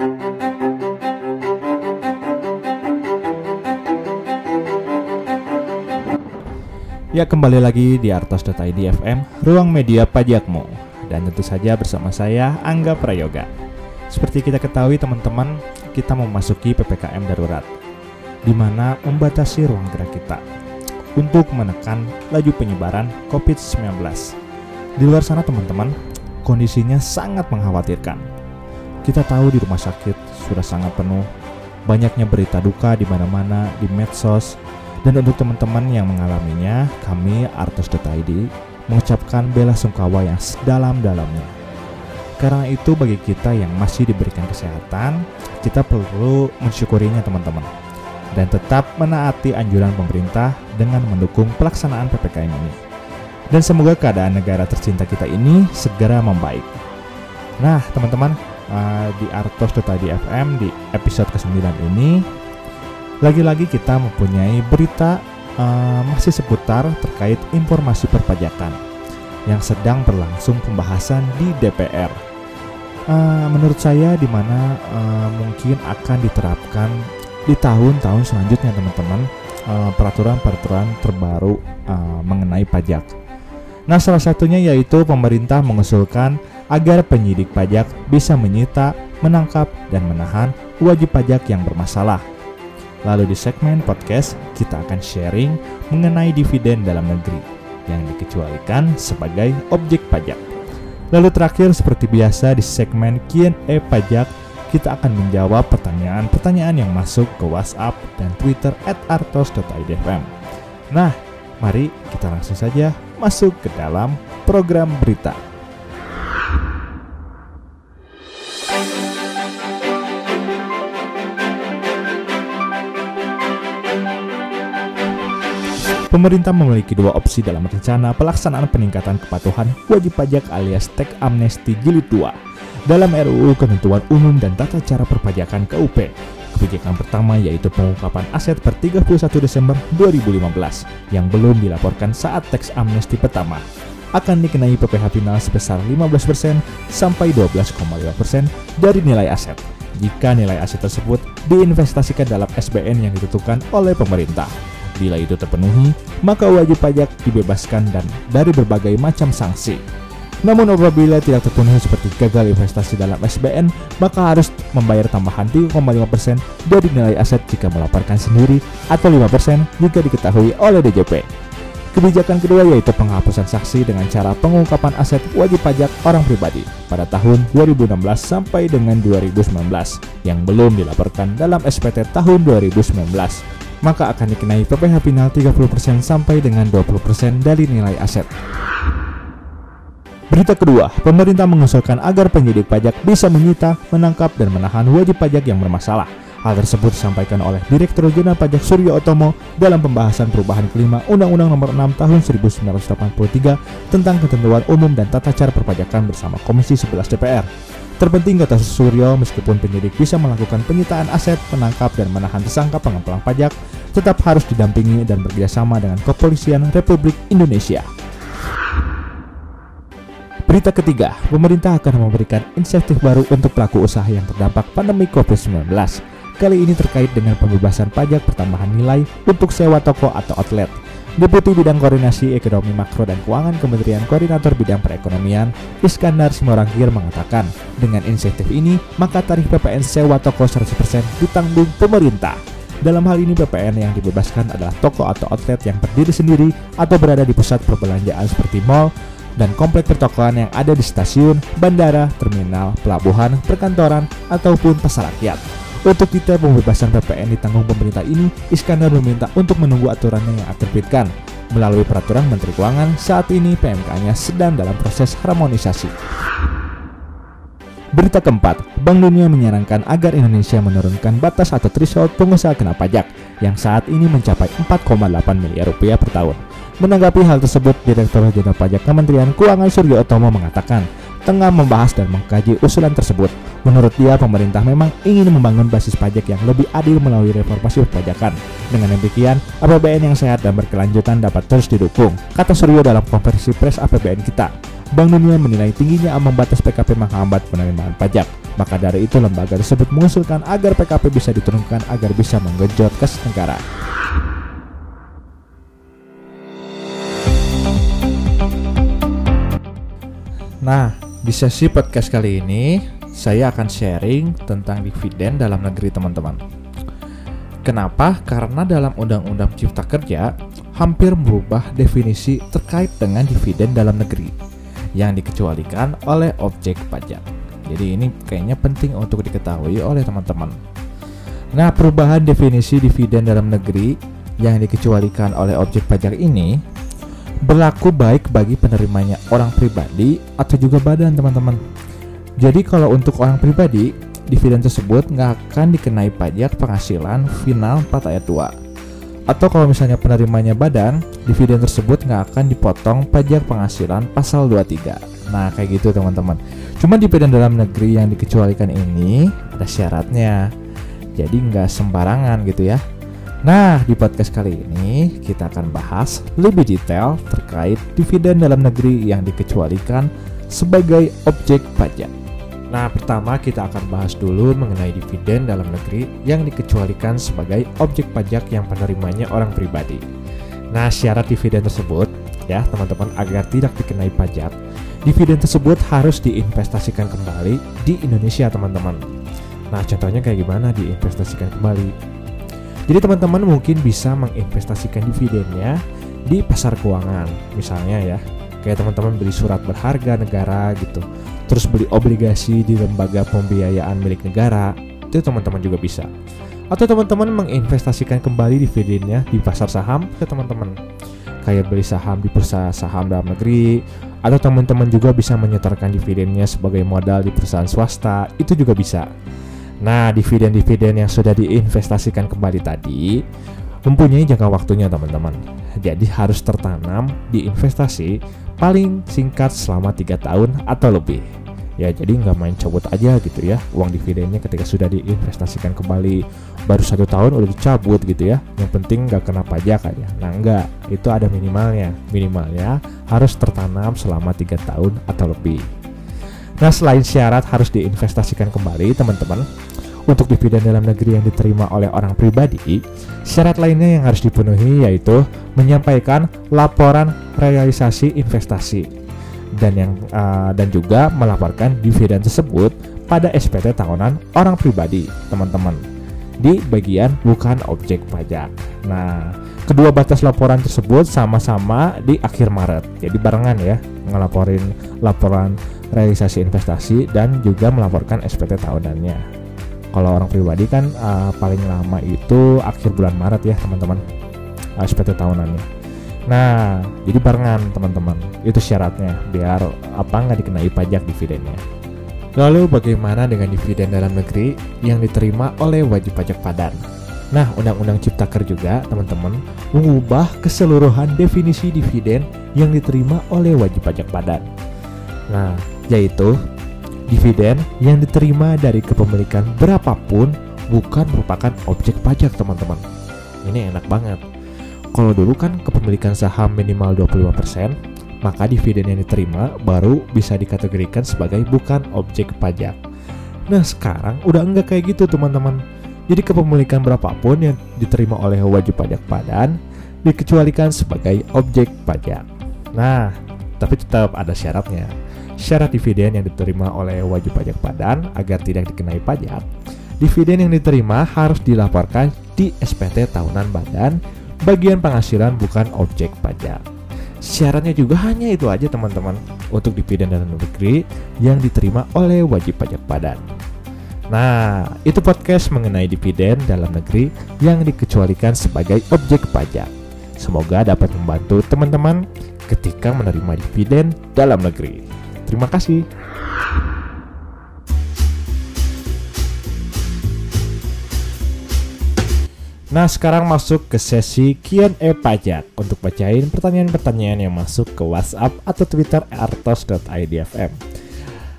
Ya kembali lagi di Artos.id FM, ruang media pajakmu Dan tentu saja bersama saya, Angga Prayoga Seperti kita ketahui teman-teman, kita memasuki PPKM darurat di mana membatasi ruang gerak kita untuk menekan laju penyebaran COVID-19. Di luar sana teman-teman, kondisinya sangat mengkhawatirkan. Kita tahu di rumah sakit sudah sangat penuh, banyaknya berita duka di mana-mana, di medsos, dan untuk teman-teman yang mengalaminya, kami Artos.id mengucapkan bela sungkawa yang sedalam-dalamnya. Karena itu bagi kita yang masih diberikan kesehatan, kita perlu mensyukurinya teman-teman dan tetap menaati anjuran pemerintah dengan mendukung pelaksanaan PPKM ini. Dan semoga keadaan negara tercinta kita ini segera membaik. Nah, teman-teman, uh, di Artos Tadi FM di episode ke-9 ini lagi-lagi kita mempunyai berita uh, masih seputar terkait informasi perpajakan yang sedang berlangsung pembahasan di DPR. Uh, menurut saya di mana uh, mungkin akan diterapkan di tahun-tahun selanjutnya teman-teman uh, peraturan-peraturan terbaru uh, mengenai pajak. Nah, salah satunya yaitu pemerintah mengusulkan agar penyidik pajak bisa menyita, menangkap, dan menahan wajib pajak yang bermasalah. Lalu di segmen podcast kita akan sharing mengenai dividen dalam negeri yang dikecualikan sebagai objek pajak. Lalu terakhir seperti biasa di segmen Q&A pajak kita akan menjawab pertanyaan-pertanyaan yang masuk ke WhatsApp dan Twitter at artos.idfm. Nah, mari kita langsung saja masuk ke dalam program berita. Pemerintah memiliki dua opsi dalam rencana pelaksanaan peningkatan kepatuhan wajib pajak alias tech amnesty jilid 2 dalam RUU Ketentuan Umum dan Tata Cara Perpajakan KUP. Kebijakan pertama yaitu pengungkapan aset per 31 Desember 2015 yang belum dilaporkan saat teks amnesti pertama akan dikenai PPh final sebesar 15% sampai 12,5% dari nilai aset jika nilai aset tersebut diinvestasikan dalam SBN yang ditentukan oleh pemerintah. Bila itu terpenuhi, maka wajib pajak dibebaskan dan dari berbagai macam sanksi. Namun apabila tidak terpenuhi seperti gagal investasi dalam SBN, maka harus membayar tambahan 3,5% dari nilai aset jika melaporkan sendiri atau 5% jika diketahui oleh DJP. Kebijakan kedua yaitu penghapusan saksi dengan cara pengungkapan aset wajib pajak orang pribadi pada tahun 2016 sampai dengan 2019 yang belum dilaporkan dalam SPT tahun 2019 maka akan dikenai PPh final 30% sampai dengan 20% dari nilai aset. Berita kedua, pemerintah mengusulkan agar penyidik pajak bisa menyita, menangkap, dan menahan wajib pajak yang bermasalah. Hal tersebut disampaikan oleh Direktur Jenderal Pajak Suryo Otomo dalam pembahasan perubahan kelima Undang-Undang Nomor 6 Tahun 1983 tentang ketentuan umum dan tata cara perpajakan bersama Komisi 11 DPR. Terpenting kata Suryo, meskipun penyidik bisa melakukan penyitaan aset, menangkap dan menahan tersangka pengemplang pajak, tetap harus didampingi dan bekerjasama dengan Kepolisian Republik Indonesia. Berita ketiga, pemerintah akan memberikan insentif baru untuk pelaku usaha yang terdampak pandemi COVID-19. Kali ini terkait dengan pembebasan pajak pertambahan nilai untuk sewa toko atau outlet. Deputi Bidang Koordinasi Ekonomi Makro dan Keuangan Kementerian Koordinator Bidang Perekonomian, Iskandar Simorangkir mengatakan, dengan insentif ini, maka tarif PPN sewa toko 100% ditanggung pemerintah. Dalam hal ini PPN yang dibebaskan adalah toko atau outlet yang berdiri sendiri atau berada di pusat perbelanjaan seperti mall, dan komplek pertokoan yang ada di stasiun, bandara, terminal, pelabuhan, perkantoran, ataupun pasar rakyat. Untuk detail pembebasan PPN ditanggung pemerintah ini, Iskandar meminta untuk menunggu aturannya yang akan diterbitkan. Melalui peraturan Menteri Keuangan, saat ini PMK-nya sedang dalam proses harmonisasi. Berita keempat, Bank Dunia menyarankan agar Indonesia menurunkan batas atau threshold pengusaha kena pajak yang saat ini mencapai 4,8 miliar rupiah per tahun. Menanggapi hal tersebut, Direktur Jenderal Pajak Kementerian Keuangan Suryo Otomo mengatakan, tengah membahas dan mengkaji usulan tersebut. Menurut dia, pemerintah memang ingin membangun basis pajak yang lebih adil melalui reformasi perpajakan. Dengan demikian, APBN yang sehat dan berkelanjutan dapat terus didukung, kata Suryo dalam konversi pres APBN kita. Bank Dunia menilai tingginya ambang batas PKP menghambat penerimaan pajak. Maka dari itu lembaga tersebut mengusulkan agar PKP bisa diturunkan agar bisa menggenjot kas negara. Nah, di sesi podcast kali ini saya akan sharing tentang dividen dalam negeri teman-teman. Kenapa? Karena dalam Undang-Undang Cipta Kerja hampir merubah definisi terkait dengan dividen dalam negeri yang dikecualikan oleh objek pajak. Jadi ini kayaknya penting untuk diketahui oleh teman-teman. Nah, perubahan definisi dividen dalam negeri yang dikecualikan oleh objek pajak ini berlaku baik bagi penerimanya orang pribadi atau juga badan teman-teman. Jadi kalau untuk orang pribadi, dividen tersebut nggak akan dikenai pajak penghasilan final 4 ayat 2. Atau kalau misalnya penerimanya badan, dividen tersebut nggak akan dipotong pajak penghasilan pasal 23. Nah kayak gitu teman-teman. Cuma dividen dalam negeri yang dikecualikan ini ada syaratnya. Jadi nggak sembarangan gitu ya. Nah, di podcast kali ini kita akan bahas lebih detail terkait dividen dalam negeri yang dikecualikan sebagai objek pajak. Nah, pertama kita akan bahas dulu mengenai dividen dalam negeri yang dikecualikan sebagai objek pajak yang penerimanya orang pribadi. Nah, syarat dividen tersebut ya, teman-teman agar tidak dikenai pajak, dividen tersebut harus diinvestasikan kembali di Indonesia, teman-teman. Nah, contohnya kayak gimana diinvestasikan kembali? Jadi teman-teman mungkin bisa menginvestasikan dividennya di pasar keuangan, misalnya ya. Kayak teman-teman beli surat berharga negara gitu. Terus beli obligasi di lembaga pembiayaan milik negara, itu teman-teman juga bisa. Atau teman-teman menginvestasikan kembali dividennya di pasar saham ke teman-teman. Kayak beli saham di perusahaan saham dalam negeri, atau teman-teman juga bisa menyetorkan dividennya sebagai modal di perusahaan swasta, itu juga bisa. Nah, dividen-dividen yang sudah diinvestasikan kembali tadi mempunyai jangka waktunya teman-teman. Jadi harus tertanam di investasi paling singkat selama tiga tahun atau lebih. Ya jadi nggak main cabut aja gitu ya uang dividennya ketika sudah diinvestasikan kembali baru satu tahun udah dicabut gitu ya. Yang penting nggak kena pajak aja. Nah enggak itu ada minimalnya. Minimalnya harus tertanam selama tiga tahun atau lebih. Nah selain syarat harus diinvestasikan kembali teman-teman untuk dividen dalam negeri yang diterima oleh orang pribadi, syarat lainnya yang harus dipenuhi yaitu menyampaikan laporan realisasi investasi dan yang uh, dan juga melaporkan dividen tersebut pada SPT tahunan orang pribadi, teman-teman. Di bagian bukan objek pajak. Nah, kedua batas laporan tersebut sama-sama di akhir Maret. Jadi barengan ya, ngelaporin laporan realisasi investasi dan juga melaporkan SPT tahunannya. Kalau orang pribadi kan uh, paling lama itu akhir bulan Maret ya teman-teman uh, SPT tahunannya. Nah jadi barengan teman-teman itu syaratnya biar apa nggak dikenai pajak dividennya. Lalu bagaimana dengan dividen dalam negeri yang diterima oleh wajib pajak padan Nah, Undang-Undang Ciptaker juga, teman-teman, mengubah keseluruhan definisi dividen yang diterima oleh wajib pajak padan. Nah, yaitu Dividen yang diterima dari kepemilikan berapapun bukan merupakan objek pajak teman-teman. Ini enak banget. Kalau dulu kan kepemilikan saham minimal 25%, maka dividen yang diterima baru bisa dikategorikan sebagai bukan objek pajak. Nah sekarang udah enggak kayak gitu teman-teman. Jadi kepemilikan berapapun yang diterima oleh wajib pajak padan dikecualikan sebagai objek pajak. Nah, tapi tetap ada syaratnya syarat dividen yang diterima oleh wajib pajak padan agar tidak dikenai pajak. Dividen yang diterima harus dilaporkan di SPT tahunan badan bagian penghasilan bukan objek pajak. Syaratnya juga hanya itu aja teman-teman untuk dividen dalam negeri yang diterima oleh wajib pajak padan. Nah, itu podcast mengenai dividen dalam negeri yang dikecualikan sebagai objek pajak. Semoga dapat membantu teman-teman ketika menerima dividen dalam negeri. Terima kasih. Nah sekarang masuk ke sesi Q&A pajak. Untuk bacain pertanyaan-pertanyaan yang masuk ke WhatsApp atau Twitter artos.idfm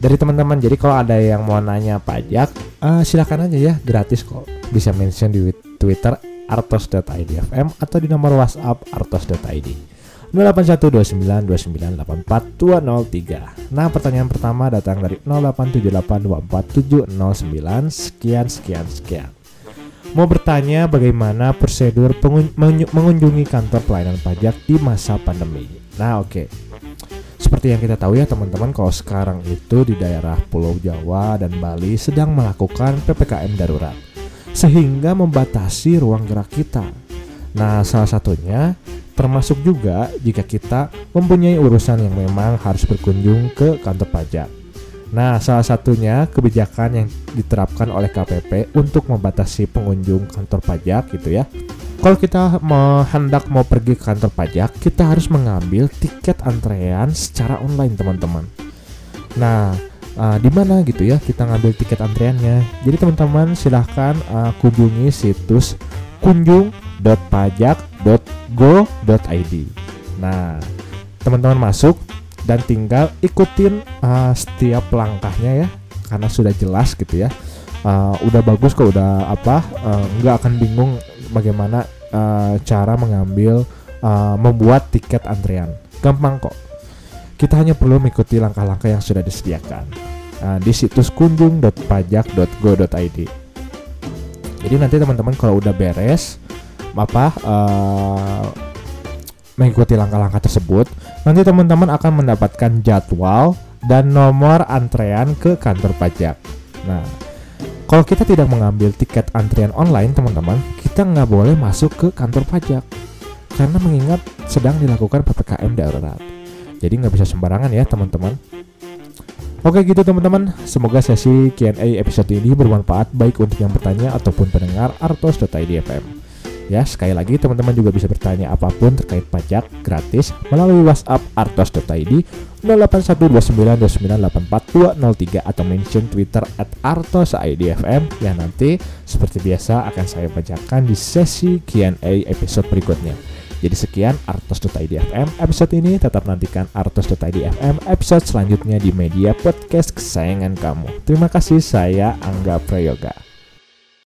Dari teman-teman, jadi kalau ada yang mau nanya pajak uh, Silahkan aja ya, gratis kok. Bisa mention di Twitter artos.idfm Atau di nomor WhatsApp artos.id 081292984203. Nah, pertanyaan pertama datang dari 0878247009 sekian sekian sekian. Mau bertanya bagaimana prosedur mengunjungi kantor pelayanan pajak di masa pandemi. Nah, oke. Okay. Seperti yang kita tahu ya teman-teman, kalau sekarang itu di daerah Pulau Jawa dan Bali sedang melakukan PPKM darurat sehingga membatasi ruang gerak kita. Nah, salah satunya termasuk juga jika kita mempunyai urusan yang memang harus berkunjung ke kantor pajak. Nah, salah satunya kebijakan yang diterapkan oleh KPP untuk membatasi pengunjung kantor pajak gitu ya. Kalau kita mau hendak mau pergi ke kantor pajak, kita harus mengambil tiket antrean secara online, teman-teman. Nah, uh, di mana gitu ya kita ngambil tiket antreannya. Jadi teman-teman silahkan uh, kunjungi situs kunjung.pajak.go.id. Nah, teman-teman masuk dan tinggal ikutin uh, setiap langkahnya ya karena sudah jelas gitu ya. Uh, udah bagus kok udah apa uh, nggak akan bingung bagaimana uh, cara mengambil uh, membuat tiket antrean gampang kok. Kita hanya perlu mengikuti langkah-langkah yang sudah disediakan. Uh, di situs kunjung.pajak.go.id jadi nanti teman-teman kalau udah beres apa uh, mengikuti langkah-langkah tersebut, nanti teman-teman akan mendapatkan jadwal dan nomor antrean ke kantor pajak. Nah, kalau kita tidak mengambil tiket antrean online, teman-teman, kita nggak boleh masuk ke kantor pajak karena mengingat sedang dilakukan ppkm darurat. Jadi nggak bisa sembarangan ya, teman-teman. Oke gitu teman-teman, semoga sesi Q&A episode ini bermanfaat baik untuk yang bertanya ataupun pendengar artos.idfm. Ya, sekali lagi teman-teman juga bisa bertanya apa pun terkait pajak gratis melalui WhatsApp artos.id 081292984203 atau mention Twitter at artosidfm yang nanti seperti biasa akan saya bacakan di sesi Q&A episode berikutnya. Jadi sekian artos.idfm episode ini tetap nantikan artos.idfm episode selanjutnya di media podcast kesayangan kamu. Terima kasih saya Angga Prayoga.